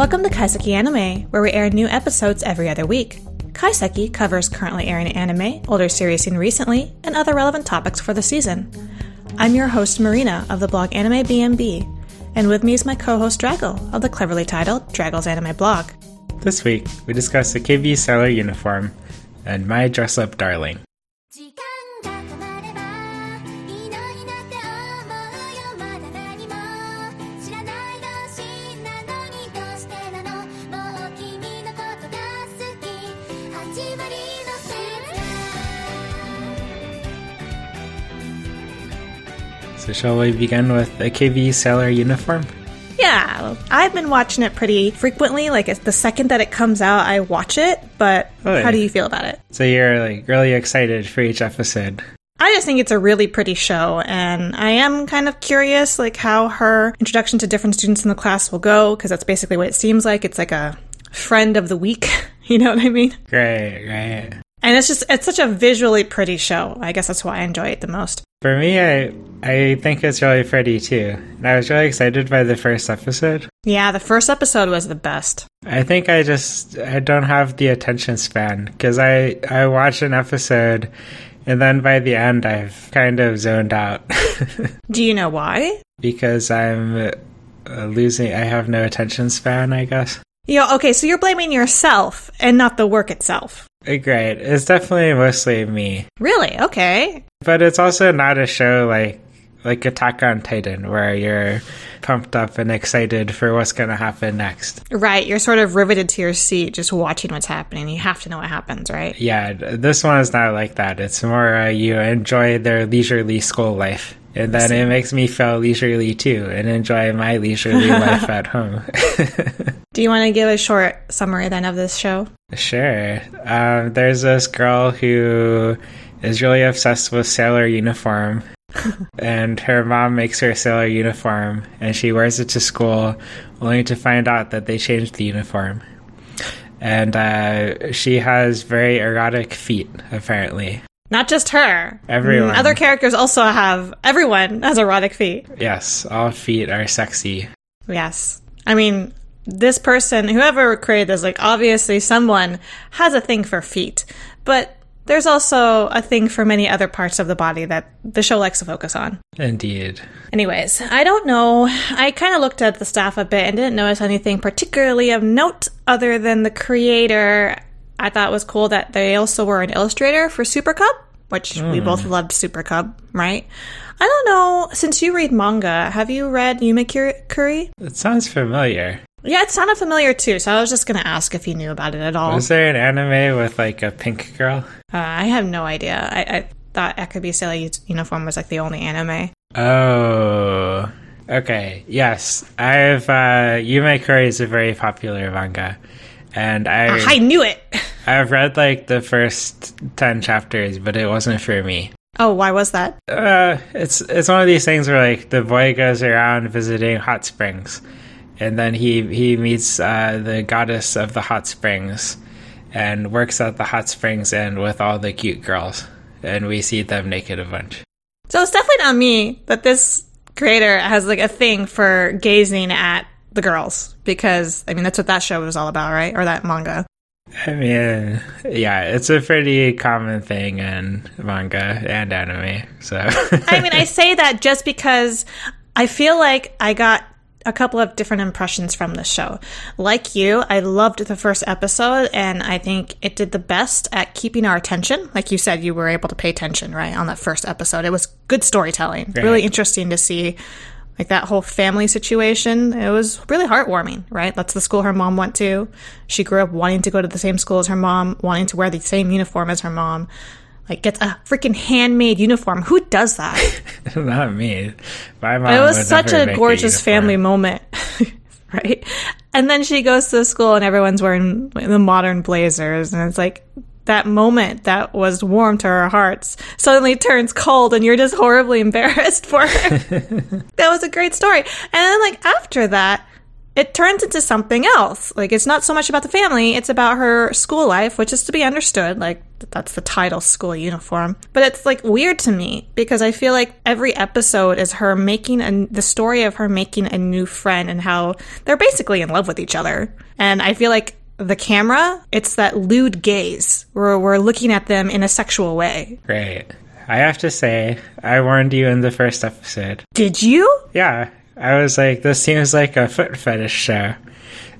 Welcome to Kaiseki Anime, where we air new episodes every other week. Kaiseki covers currently airing anime, older series seen recently, and other relevant topics for the season. I'm your host Marina of the blog Anime BNB, and with me is my co-host Draggle of the cleverly titled Draggle's Anime blog. This week, we discuss the Akebi Sailor uniform and My Dress Up Darling. So, shall we begin with the Akebi Sailor uniform? Yeah, I've been watching it pretty frequently. Like the second that it comes out, I watch it. But oh, Really? how do you feel about it? So, you're like really excited for each episode. I just think it's a really pretty show, and I am kind of curious, like how her introduction to different students in the class will go, because that's basically what it seems like. It's like a friend of the week, you know what I mean? Great, great. And it's just it's such a visually pretty show. I guess that's why I enjoy it the most. For me, I I think it's really pretty too. And I was really excited by the first episode. Yeah, the first episode was the best. I think I just I don't have the attention span because I I watch an episode and then by the end I've kind of zoned out Do you know why? because I'm uh, losing. I have no attention span. I guess. Yeah, okay, so you're blaming yourself and not the work itself. Uh, Great. It's definitely mostly me, Really? Okay. but it's also not a show like like Attack on Titan where you're pumped up and excited for what's going to happen next. Right, you're sort of riveted to your seat just watching what's happening. You have to know what happens, right? Yeah, this one is not like that. It's more uh, you enjoy their leisurely school life. And then it makes me feel leisurely too and enjoy my leisurely life at home. Do you want to give a short summary then of this show? sure. Um, there's this girl who is really obsessed with sailor uniform. and her mom makes her a sailor uniform and she wears it to school only to find out that they changed the uniform. And uh, she has very erotic feet, apparently. Not just her. Everyone. Other characters also have. Everyone has erotic feet. Yes, all feet are sexy. Yes. I mean, this person, whoever created this, like, obviously someone has a thing for feet. But there's also a thing for many other parts of the body that the show likes to focus on. Indeed. Anyways, I don't know. I kind of looked at the staff a bit and didn't notice anything particularly of note other than the creator. I thought it was cool that they also were an illustrator for Super Cub, which we both loved Super Cub, right? I don't know. Since you read manga, have you read Yume Cur- Curry? It sounds familiar. Yeah, it sounded familiar too, so I was just gonna ask if you knew about it at all. Was there an anime with like a pink girl? Uh, I have no idea. I, I thought Akebi Sailor Uniform was like the only anime. Oh. Okay. Yes. I've uh Yume Kuri is a very popular manga. And I I knew it! I've read like the first 10 chapters, but it wasn't for me. Oh, why was that? Uh it's it's one of these things where like the boy goes around visiting hot springs and then he he meets uh the goddess of the hot springs and works at the hot springs and with all the cute girls and we see them naked a bunch. So it's definitely not me that this creator has like a thing for gazing at the girls because I mean that's what that show was all about, right? Or that manga. I mean, yeah, it's a pretty common thing in manga and anime. So I mean, I say that just because I feel like I got a couple of different impressions from the show. Like you, I loved the first episode and I think it did the best at keeping our attention. Like you said, you were able to pay attention, right, on that first episode. It was good storytelling. Right. Really interesting to see like that whole family situation. It was really heartwarming, right? That's the school her mom went to. She grew up wanting to go to the same school as her mom, wanting to wear the same uniform as her mom. Like gets a freaking handmade uniform. Who does that? not me. My mom. it was such a gorgeous uniform. family moment, right? And then she goes to the school and everyone's wearing the modern blazers, and it's like that moment that was warm to our hearts suddenly turns cold, and you're just horribly embarrassed for her. that was a great story. And then, like after that, it turns into something else. Like it's not so much about the family, it's about her school life, which is to be understood. Like that's the title school uniform. But it's like weird to me because I feel like every episode is her making a, the story of her making a new friend and how they're basically in love with each other. And I feel like the camera, it's that lewd gaze where we're looking at them in a sexual way. Right. I have to say, I warned you in the first episode. Did you? Yeah, I was like, this seems like a foot fetish show.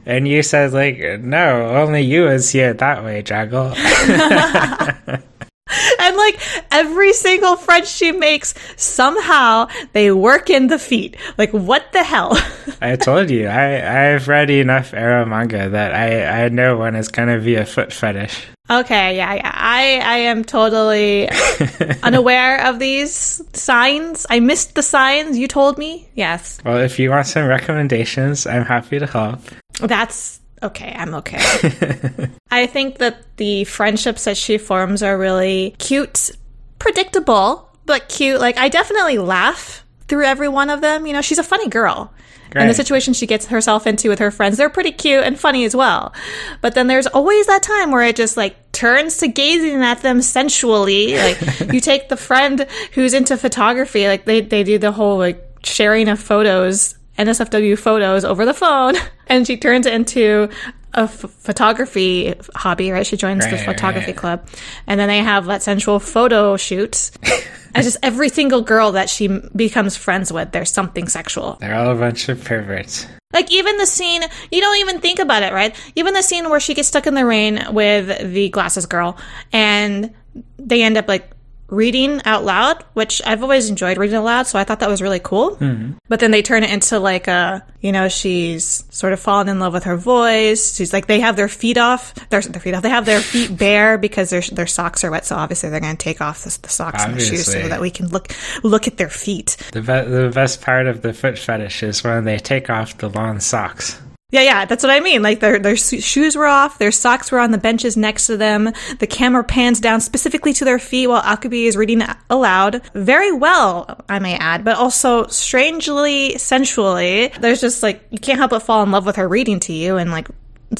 And you said, like, no, only you would see it that way, Draggle. And like every single friend she makes, somehow they work in the feet. Like what the hell? I told you, I, I've read enough Arrow manga that I, I know when it's to be a foot fetish. okay, yeah, yeah. I I am totally unaware of these signs. I missed the signs you told me. Yes. Well, if you want some recommendations, I'm happy to help. That's okay. I'm okay. I think that the friendships that she forms are really cute, predictable, but cute. Like, I definitely laugh through every one of them. You know, she's a funny girl. And the situation she gets herself into with her friends, they're pretty cute and funny as well. But then there's always that time where it just like turns to gazing at them sensually. Like you take the friend who's into photography, like they, they do the whole like sharing of photos, NSFW photos over the phone, and she turns it into a f- photography hobby, right? She joins the photography right. club, and then they have that sensual photo shoot. and just every single girl that she becomes friends with, there's something sexual. They're all a bunch of perverts. Like even the scene, you don't even think about it, right? Even the scene where she gets stuck in the rain with the glasses girl and they end up like reading out loud, which I've always enjoyed reading aloud, so I thought that was really cool. Mm-hmm. But then they turn it into like a, you know, she's sort of fallen in love with her voice. She's like they have their feet off, their, their feet off. They have their feet bare because their their socks are wet, so obviously they're going to take off the, the socks and the shoes so that we can look look at their feet. The, be- the best part of the foot fetish is when they take off the long socks. Yeah, yeah, that's what I mean. Like their their shoes were off, their socks were on the benches next to them. The camera pans down specifically to their feet while Akebi is reading aloud. Very well, I may add, but also strangely sensually. There's just like you can't help but fall in love with her reading to you and like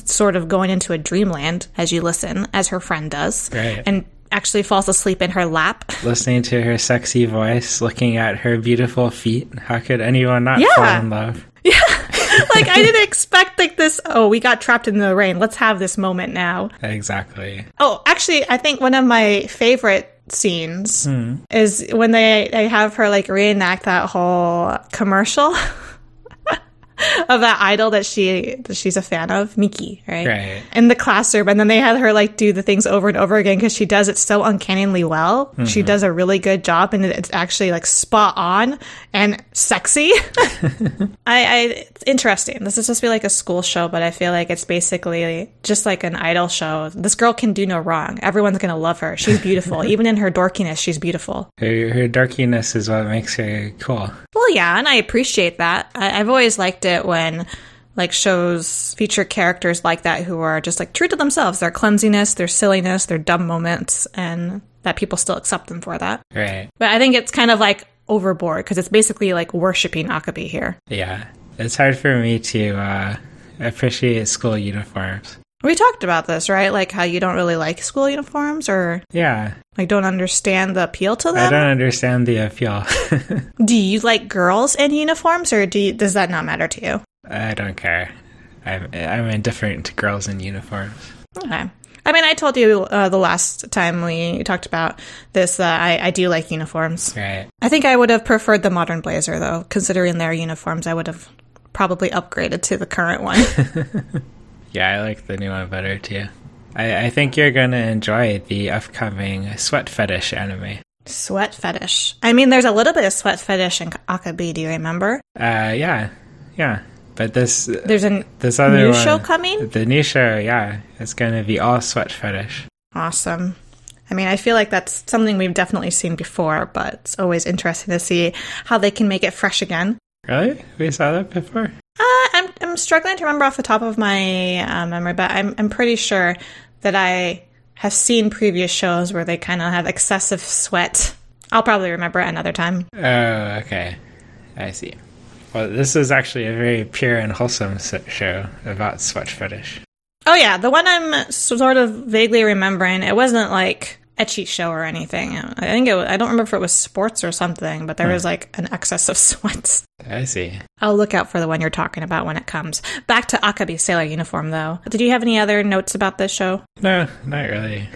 sort of going into a dreamland as you listen, as her friend does, Right. and actually falls asleep in her lap. Listening to her sexy voice, looking at her beautiful feet. How could anyone not Yeah. fall in love? like I didn't expect like this. Oh, we got trapped in the rain. Let's have this moment now. Exactly. Oh, actually, I think one of my favorite scenes hmm. is when they, they have her like reenact that whole commercial of that idol that she that she's a fan of, Miki, right? Right. In the classroom, and then they had her like do the things over and over again because she does it so uncannily well. She mm-hmm. does a really good job, and it's actually like spot on and sexy. I, I it's interesting. This is supposed to be like a school show, but I feel like it's basically just like an idol show. This girl can do no wrong. Everyone's gonna love her. She's beautiful. Even in her dorkiness, she's beautiful. Her, her darkiness is what makes her cool. Well, yeah, and I appreciate that. I, I've always liked it when like shows feature characters like that who are just like true to themselves, their clumsiness, their silliness, their dumb moments, and that people still accept them for that. Right. But I think it's kind of like overboard because it's basically like worshiping Akebi here. Yeah. It's hard for me to uh, appreciate school uniforms. We talked about this, right? Like how you don't really like school uniforms or Yeah. like don't understand the appeal to them. I don't understand the appeal. Do you like girls in uniforms or do you, does that not matter to you? I don't care. I'm, I'm indifferent to girls in uniforms. Okay. I mean, I told you uh, the last time we talked about this that I, I do like uniforms. Right. I think I would have preferred the modern blazer, though. Considering their uniforms, I would have probably upgraded to the current one. Yeah, I like the new one better too. I, I think you're going to enjoy the upcoming sweat fetish anime. sweat fetish. I mean, there's a little bit of sweat fetish in Akebi. Do you remember? Uh, yeah. Yeah. But this There's a this other new one, show coming. The new show, yeah, it's going to be all sweat fetish. Awesome. I mean, I feel like that's something we've definitely seen before, but it's always interesting to see how they can make it fresh again. Really? We saw that before? Uh, I'm I'm struggling to remember off the top of my uh, memory, but I'm I'm pretty sure that I have seen previous shows where they kind of have excessive sweat. I'll probably remember it another time. Oh, okay. I see. Well, this is actually a very pure and wholesome show about swatch fetish. Oh yeah, the one I'm sort of vaguely remembering. It wasn't like ecchi show or anything. I think it. Was, I don't remember if it was sports or something, but there was like an excess of sweats. I see. I'll look out for the one you're talking about when it comes. Back to Akebi sailor uniform though. Did you have any other notes about this show? No, not really.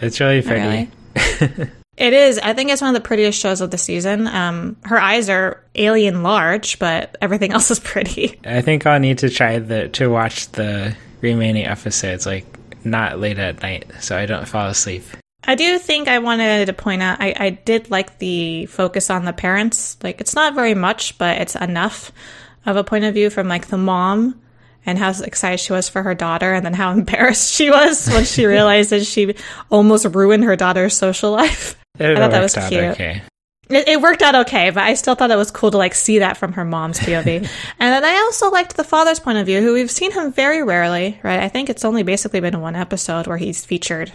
It's really pretty. It is. I think it's one of the prettiest shows of the season. Um, her eyes are alien large, but everything else is pretty. I think I'll need to try the to watch the remaining episodes like not late at night, so I don't fall asleep. I do think I wanted to point out I, I did like the focus on the parents. Like it's not very much, but it's enough of a point of view from like the mom and how excited she was for her daughter and then how embarrassed she was when she realizes she almost ruined her daughter's social life. It thought that was cute. okay. It, it worked out okay, but I still thought it was cool to like see that from her mom's POV. and then I also liked the father's point of view, who we've seen him very rarely, right? I think it's only basically been one episode where he's featured,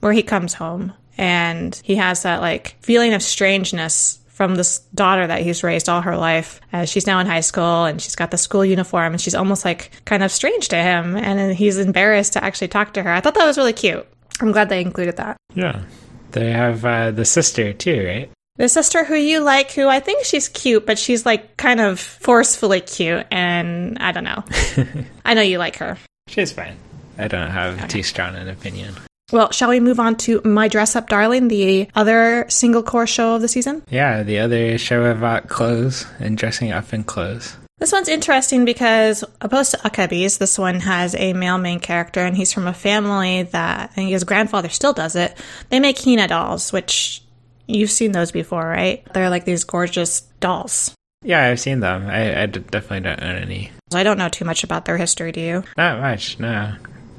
where he comes home and he has that like feeling of strangeness from this daughter that he's raised all her life. Uh, she's now in high school and she's got the school uniform and she's almost like kind of strange to him and he's embarrassed to actually talk to her. I thought that was really cute. I'm glad they included that. Yeah. They have uh, the sister too, right? The sister who you like, who I think she's cute, but she's like kind of forcefully cute, and I don't know. I know you like her. She's fine. I don't have too strong an opinion. Well, shall we move on to My Dress Up Darling, the other single cour show of the season? Yeah, the other show about clothes and dressing up in clothes. This one's interesting because, opposed to Akebi's, this one has a male main character, and he's from a family that, I think his grandfather still does it. They make Hina dolls, which you've seen those before, right? They're like these gorgeous dolls. Yeah, I've seen them. I definitely don't own any. I don't know too much about their history, do you? Not much, no.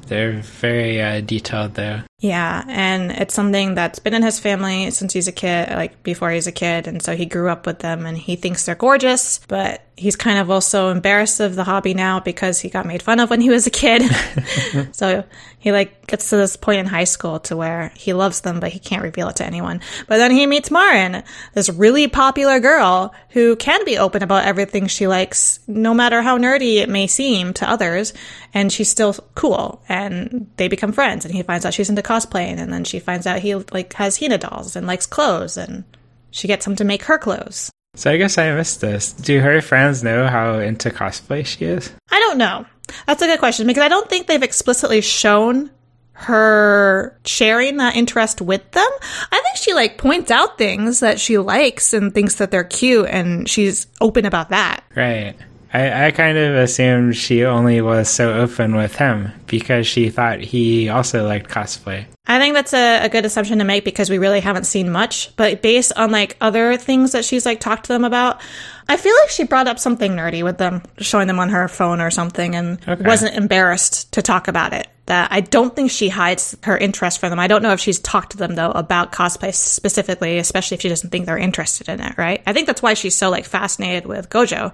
They're very uh, detailed, though. Yeah, and it's something that's been in his family since he's a kid, like before he's a kid, and so he grew up with them and he thinks they're gorgeous, but he's kind of also embarrassed of the hobby now because he got made fun of when he was a kid. so he like gets to this point in high school to where he loves them but he can't reveal it to anyone. But then he meets Marin, this really popular girl who can be open about everything she likes no matter how nerdy it may seem to others, and she's still cool and they become friends and he finds out she's into cosplaying and then she finds out he like has Hina dolls and likes clothes and she gets him to make her clothes. So I guess I missed this. Do her friends know how into cosplay she is? I don't know. That's a good question because I don't think they've explicitly shown her sharing that interest with them. I think she like points out things that she likes and thinks that they're cute and she's open about that. Right. I, I kind of assumed she only was so open with him because she thought he also liked cosplay. I think that's a, a good assumption to make because we really haven't seen much. But based on like other things that she's like talked to them about, I feel like she brought up something nerdy with them, showing them on her phone or something, and Okay. wasn't embarrassed to talk about it. That I don't think she hides her interest from them. I don't know if she's talked to them though about cosplay specifically, especially if she doesn't think they're interested in it. Right? I think that's why she's so like fascinated with Gojo,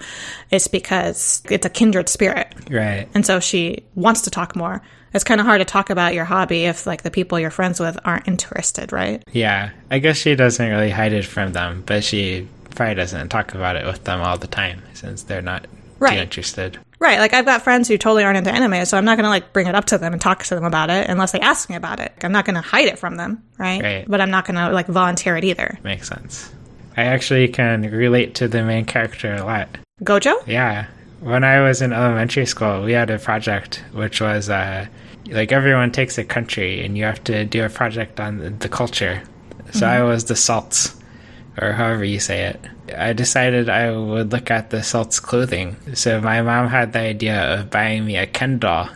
It's because it's a kindred spirit. Right. And so she wants to talk more. It's kind of hard to talk about your hobby if like the people you're friends with aren't interested, right? Yeah. I guess she doesn't really hide it from them, but she probably doesn't talk about it with them all the time since they're not Right. too interested. Right. Like I've got friends who totally aren't into anime, so I'm not going to like bring it up to them and talk to them about it unless they ask me about it. I'm not going to hide it from them, right? Right. But I'm not going to like volunteer it either. Makes sense. I actually can relate to the main character a lot. Gojo? Yeah. When I was in elementary school, we had a project which was uh, like everyone takes a country and you have to do a project on the, the culture. So I was the Celts, or however you say it. I decided I would look at the Celts clothing. So my mom had the idea of buying me a Ken doll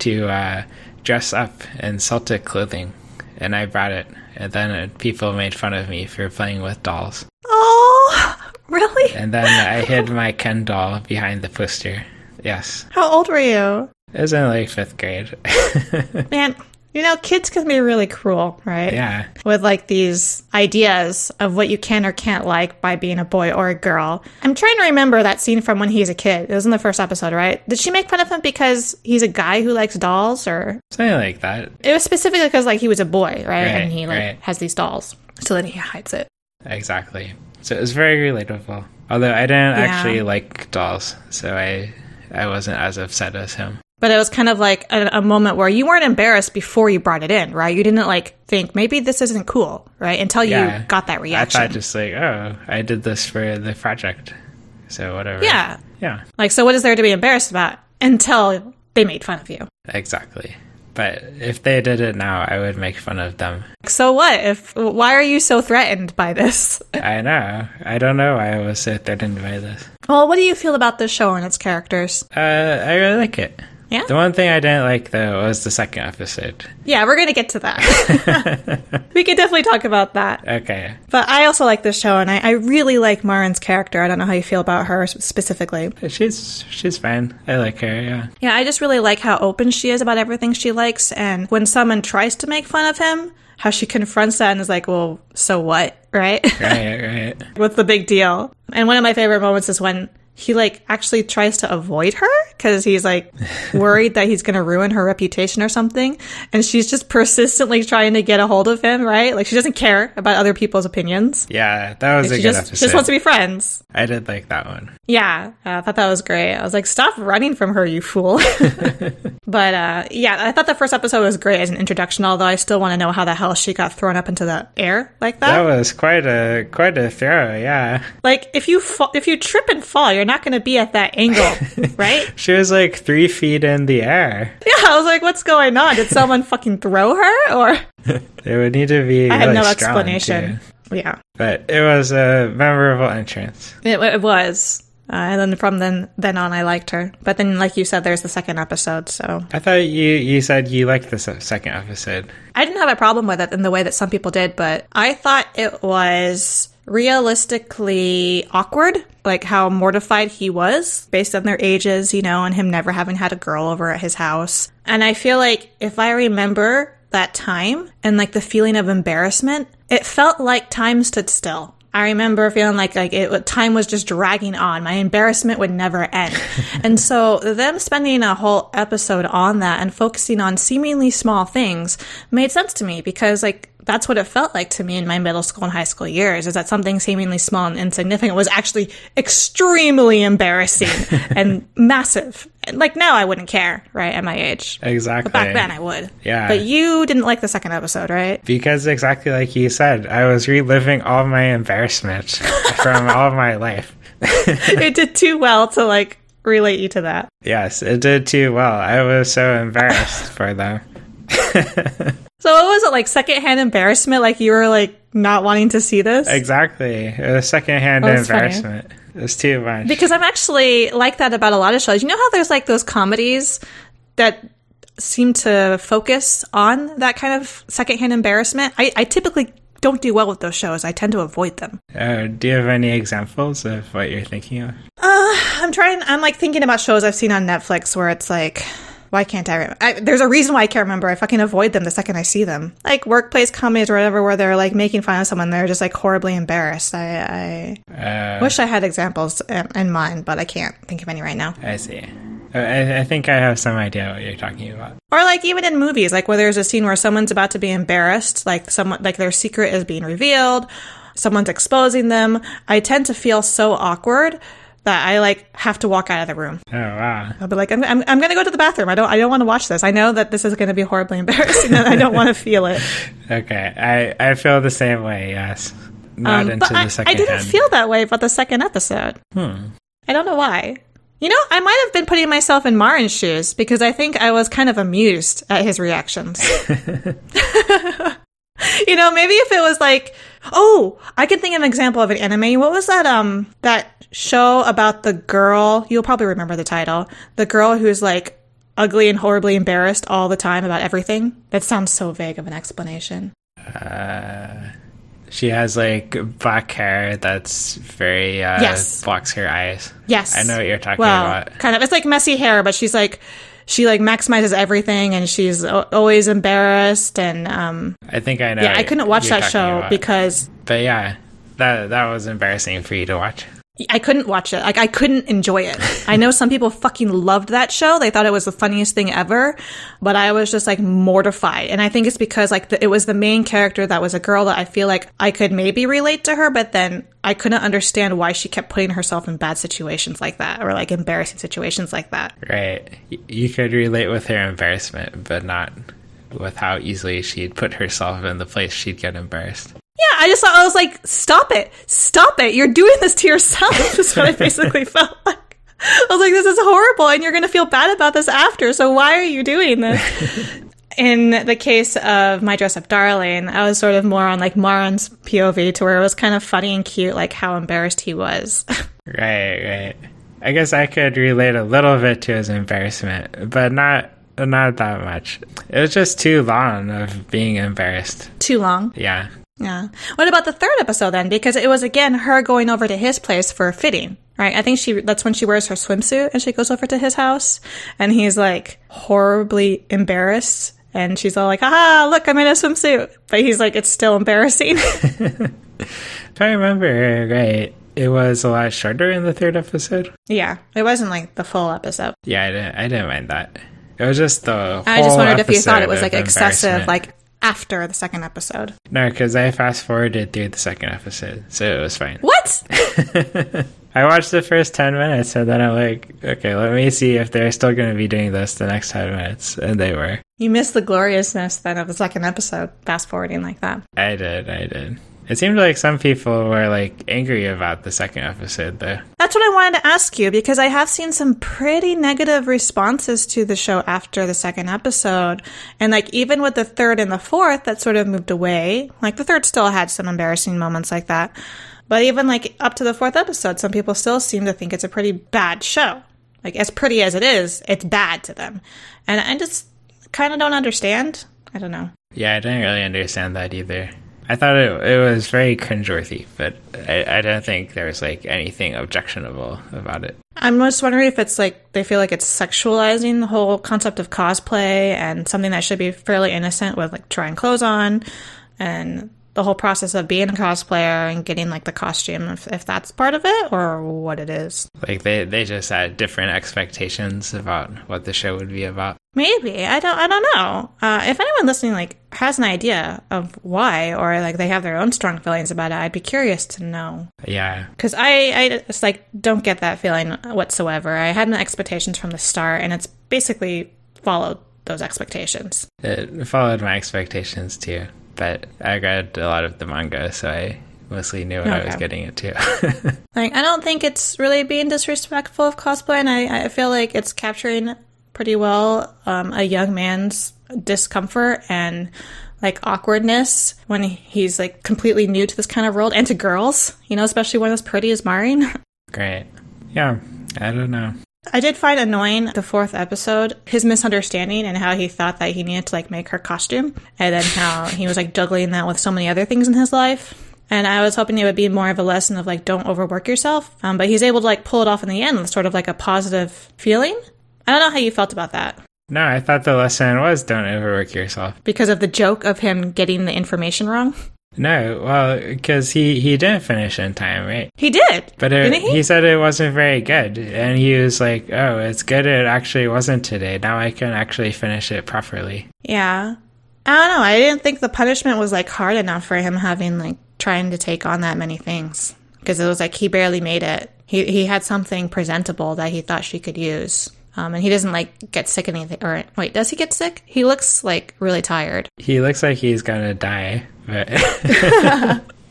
to uh, dress up in Celtic clothing, and I brought it. And then people made fun of me for playing with dolls. Oh, really? And then I hid my Ken doll behind the poster. Yes. How old were you? It was in like fifth grade. Man, you know, kids can be really cruel, right? yeah. with like these ideas of what you can or can't like by being a boy or a girl. I'm trying to remember that scene from when he's a kid. It was in the first episode, right? Did she make fun of him because he's a guy who likes dolls or Something like that. it was specifically because like he was a boy, right? Right, and he like right. has these dolls. So then he hides it. Exactly. So it was very relatable. Although I didn't Yeah. actually like dolls, so I I wasn't as upset as him. But it was kind of like a, a moment where you weren't embarrassed before you brought it in, right? You didn't like think maybe this isn't cool, right? Until you got that reaction. I thought just like, oh, I did this for the project, so whatever. yeah. yeah, Like, so what is there to be embarrassed about until they made fun of you? exactly. But if they did it now, I would make fun of them. So what? If why are you so threatened by this? I know. I don't know why I was so threatened by this. Well, what do you feel about this show and its characters? Uh, I really like it. Yeah? The one thing I didn't like though was the second episode. Yeah, we're gonna get to that. we could definitely talk about that. Okay. But I also like this show, and I, I really like Marin's character. I don't know how you feel about her specifically. She's she's fine. I like her, yeah. Yeah, I just really like how open she is about everything she likes, and when someone tries to make fun of him, how she confronts that and is like, "Well, so what?" Right? Right, right. What's the big deal? And one of my favorite moments is when he like actually tries to avoid her because he's like worried that he's going to ruin her reputation or something. And she's just persistently trying to get a hold of him right? Like she doesn't care about other people's opinions. Yeah, that was a she good just, episode. just wants to be friends. I did like that one. yeah uh, i thought that was great. I was like stop running from her you fool. But uh yeah i thought the first episode was great as an introduction although i still want to know how the hell she got thrown up into the air like That. That was quite a quite a throw, yeah. Like if you fall, if you trip and fall, you're not going to be at that angle, right? She was like three feet in the air. Yeah, I was like, what's going on? Did someone fucking throw her, or It would need to be. I really no explanation. too. Yeah, But it was a memorable entrance. it, it was. Uh, and then from then then on, I liked her. But then, like you said, there's the second episode, so I thought you you said you liked the second episode. I didn't have a problem with it in the way that some people did. But I thought it was realistically awkward, like how mortified he was based on their ages, you know, and him never having had a girl over at his house. And I feel like if I remember that time and like the feeling of embarrassment, it felt like time stood still. I remember feeling like like it time was just dragging on. My embarrassment would never end. and so them spending a whole episode on that and focusing on seemingly small things made sense to me because like that's what it felt like to me in my middle school and high school years is that something seemingly small and insignificant was actually extremely embarrassing and massive. Like now I wouldn't care, right, at my age. Exactly. But back then I would. Yeah. But you didn't like the second episode, right? Because exactly like you said, I was reliving all my embarrassment from all my life. it did too well to like relate you to that. Yes, it did too well. I was so embarrassed for them. So what was it like secondhand embarrassment? Like you were like not wanting to see this? Exactly. It was secondhand Oh, that's funny. Embarrassment. It was too much. Because I'm actually like that about a lot of shows. You know how there's like those comedies that seem to focus on that kind of secondhand embarrassment? I, I typically don't do well with those shows. I tend to avoid them. Uh, do you have any examples of what you're thinking of? I'm trying. I'm like thinking about shows I've seen on Netflix where it's like, why can't I remember? I, there's a reason why I can't remember. I fucking avoid them the second I see them. Like workplace comedies or whatever, where they're like making fun of someone, they're just like horribly embarrassed. I, Uh, wish I had examples in, in mind, but I can't think of any right now. I see. Uh, I, I think I have some idea what you're talking about. Or like even in movies, like where there's a scene where someone's about to be embarrassed, like someone like their secret is being revealed, someone's exposing them. I tend to feel so awkward that I like have to walk out of the room. Oh wow. I'll be like, I'm, I'm, I'm going to go to the bathroom. I don't, I don't want to watch this. I know that this is going to be horribly embarrassing and I don't want to feel it. Okay, I, I feel the same way. Yes, not Um, into but I, the second I didn't hand. feel that way about the second episode. Hmm. I don't know why. You know, I might have been putting myself in Marin's shoes because I think I was kind of amused at his reactions. you know, maybe if it was like, oh, I can think of an example of an anime. What was that? Um, that show about the girl. You'll probably remember the title. The girl who's like ugly and horribly embarrassed all the time about everything. That sounds so vague of an explanation. Uh, she has like black hair that's very uh, Yes. blocks her eyes. Yes, I know what you're talking well, about. kind of. It's like messy hair, but she's like. She like maximizes everything, and she's o- always embarrassed. And um, I think I know. yeah, I couldn't watch that show about. because But yeah, that that was embarrassing for you to watch. I couldn't watch it. Like I couldn't enjoy it. I know some people fucking loved that show. They thought it was the funniest thing ever, but I was just like mortified. And I think it's because like the, it was the main character that was a girl that I feel like I could maybe relate to her, but then I couldn't understand why she kept putting herself in bad situations like that or like embarrassing situations like that. Right. You could relate with her embarrassment, but not with how easily she'd put herself in the place she'd get embarrassed. Yeah, I just thought I was like, stop it, stop it. You're doing this to yourself. Is what I basically felt like. I was like, this is horrible, and you're going to feel bad about this after. So why are you doing this? In the case of My Dress Up Darling, I was sort of more on like Marin's POV to where it was kind of funny and cute, like how embarrassed he was. Right, right. I guess I could relate a little bit to his embarrassment, but not not that much. It was just too long of being embarrassed. Too long. Yeah. Yeah. What about the third episode then? Because it was again her going over to his place for a fitting, right? I think she that's when she wears her swimsuit and she goes over to his house and he's like horribly embarrassed and she's all like, "Ah, look, I'm in a swimsuit." But he's like, "It's still embarrassing." If I remember right, it was a lot shorter in the third episode. yeah. It wasn't like the full episode. Yeah, I didn't, I didn't mind that. It was just the. I just wondered if you thought it was like excessive like after the second episode. No, because I fast forwarded through the second episode, so it was fine. What? I watched the first 10 minutes and then I'm like, okay, let me see if they're still going to be doing this the next 10 minutes. And they were. you missed the gloriousness then of the second episode, fast forwarding like that. I did, I did. It seemed like some people were like angry about the second episode though. That's what I wanted to ask you because I have seen some pretty negative responses to the show after the second episode. And like even with the third and the fourth, that sort of moved away. Like the third still had some embarrassing moments like that. But even like up to the fourth episode, some people still seem to think it's a pretty bad show. Like as pretty as it is, it's bad to them. And I just kind of don't understand. I don't know. Yeah, I didn't really understand that either. I thought it, it was very cringeworthy, but I, I don't think there was like anything objectionable about it. I'm just wondering if it's like they feel like it's sexualizing the whole concept of cosplay and something that should be fairly innocent with like trying clothes on and the whole process of being a cosplayer and getting like the costume if, if that's part of it or what it is. Like they, they just had different expectations about what the show would be about. Maybe I don't I don't know. Uh, if anyone listening like has an idea of why or like they have their own strong feelings about it, I'd be curious to know. Yeah, Because I, I just like don't get that feeling whatsoever. I had no expectations from the start, and it's basically followed those expectations. it followed my expectations too. But I read a lot of the manga, so I mostly knew what I was getting into. Like I don't think it's really being disrespectful of cosplay, and I, I feel like it's capturing pretty well um, a young man's discomfort and like awkwardness when he's like completely new to this kind of world and to girls, you know, especially one as pretty as Marin. Great. Yeah, I don't know. I did find annoying the fourth episode, his misunderstanding and how he thought that he needed to like make her costume, and then how he was like juggling that with so many other things in his life. And I was hoping it would be more of a lesson of like don't overwork yourself. Um, but he's able to like pull it off in the end with sort of like a positive feeling. I don't know how you felt about that No, I thought the lesson was don't overwork yourself. because of the joke of him getting the information wrong. No, well, because he, he didn't finish in time, right? He did, But it, didn't he? he said it wasn't very good. And he was like, oh, it's good it actually wasn't today. Now I can actually finish it properly. Yeah. I don't know. I didn't think the punishment was like hard enough for him having like trying to take on that many things because it was like he barely made it. He he had something presentable that he thought she could use. Um, and he doesn't like get sick anything. Or wait, does he get sick? He looks like really tired. He looks like he's gonna die, but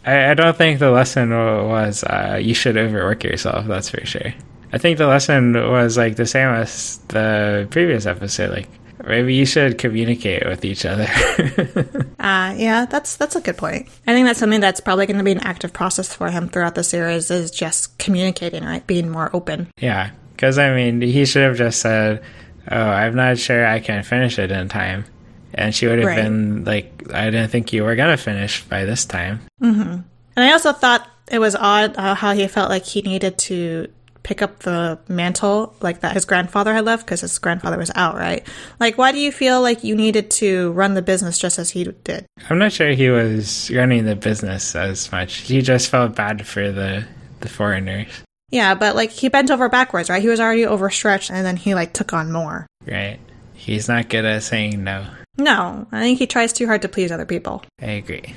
I, I don't think the lesson was uh, you should overwork yourself. That's for sure. I think the lesson was like the same as the previous episode. Like maybe you should communicate with each other. Uh, yeah, that's that's a good point. I think that's something that's probably going to be an active process for him throughout the series is just communicating, right? Being more open. yeah, because I mean, he should have just said, "Oh, I'm not sure I can finish it in time," and she would have Right. been like, "I didn't think you were gonna finish by this time." And I also thought it was odd uh, how he felt like he needed to pick up the mantle like that his grandfather had left because his grandfather was out, right? Like, why do you feel like you needed to run the business just as he did? I'm not sure he was running the business as much. He just felt bad for the the foreigners. Yeah, but like he bent over backwards, right? He was already overstretched and then he like took on more. Right. He's not good at saying no. No, I think he tries too hard to please other people. I agree.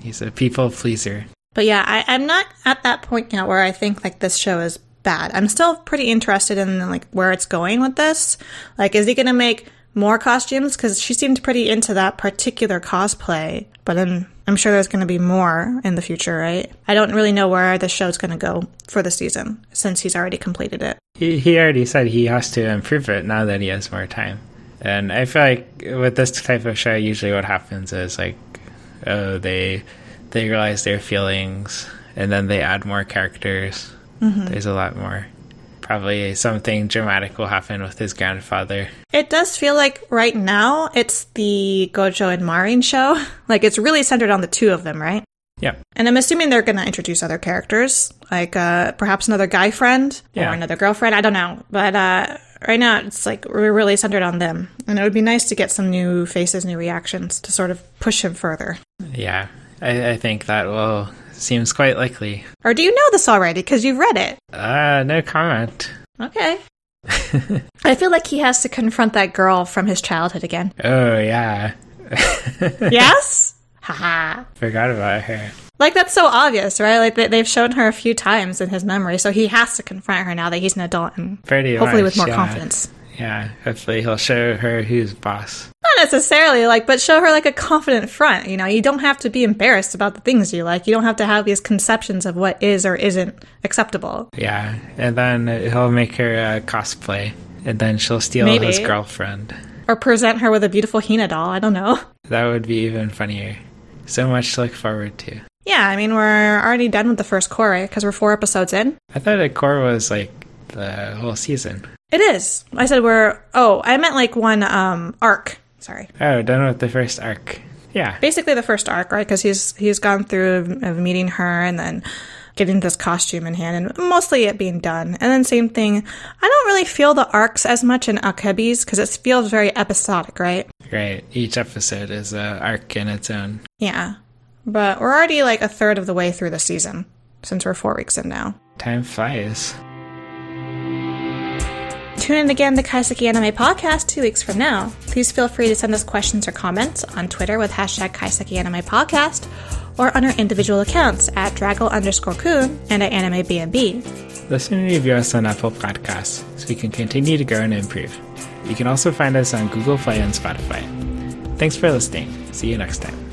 He's a people pleaser. But yeah, I, I'm not at that point yet where I think like this show is bad. I'm still pretty interested in like where it's going with this. Like, is he gonna make more costumes? Because she seemed pretty into that particular cosplay. But then I'm sure there's gonna be more in the future, right? I don't really know where the show's gonna go for the season since he's already completed it. He, he already said he has to improve it now that he has more time. And I feel like with this type of show, usually what happens is like, oh, they they realize their feelings, and then they add more characters. There's a lot more. Probably something dramatic will happen with his grandfather. It does feel like right now it's the Gojo and Marin show. Like it's really centered on the two of them, right? Yep. And I'm assuming they're going to introduce other characters, like uh, perhaps another guy friend Yeah. or another girlfriend. I don't know. But uh, right now, it's like we're really centered on them. And it would be nice to get some new faces, new reactions to sort of push him further. Yeah, I, I think that will seems quite likely. Or do you know this already? Because you've read it. Uh, no comment. Okay. I feel like he has to confront that girl from his childhood again. Oh yeah, yes? Haha. forgot about her. Like that's so obvious, right? Like they, they've shown her a few times in his memory, so he has to confront her now that he's an adult and Pretty hopefully much, with more yeah. confidence. Yeah, hopefully he'll show her who's boss. Not necessarily like, but show her like a confident front. You know, you don't have to be embarrassed about the things you like. You don't have to have these conceptions of what is or isn't acceptable. Yeah, and then he'll make her uh, cosplay, and then she'll steal Maybe. his girlfriend. Or present her with a beautiful Hina doll. I don't know. That would be even funnier. So much to look forward to. Yeah, I mean, we're already done with the first cour, right? Because we're four episodes in. I thought a cour was like the whole season. It is. I said we're. Oh, I meant like one um arc. Sorry. Oh, done with the first arc. Yeah, basically the first arc, right? Because he's he's gone through of, of meeting her and then getting this costume in hand, and mostly it being done. And then same thing. I don't really feel the arcs as much in Akebi's because it feels very episodic, right? right. Each episode is an arc in its own. Yeah, but we're already like a third of the way through the season since we're four weeks in now. Time flies. Tune in again to Kaiseki Anime Podcast two weeks from now. Please feel free to send us questions or comments on Twitter with hashtag Kaiseki Anime Podcast or on our individual accounts at Draggle underscore Kun and at Anime BNB. Listen and review us on Apple Podcasts so we can continue to grow and improve. You can also find us on Google Play and Spotify. Thanks for listening. See you next time.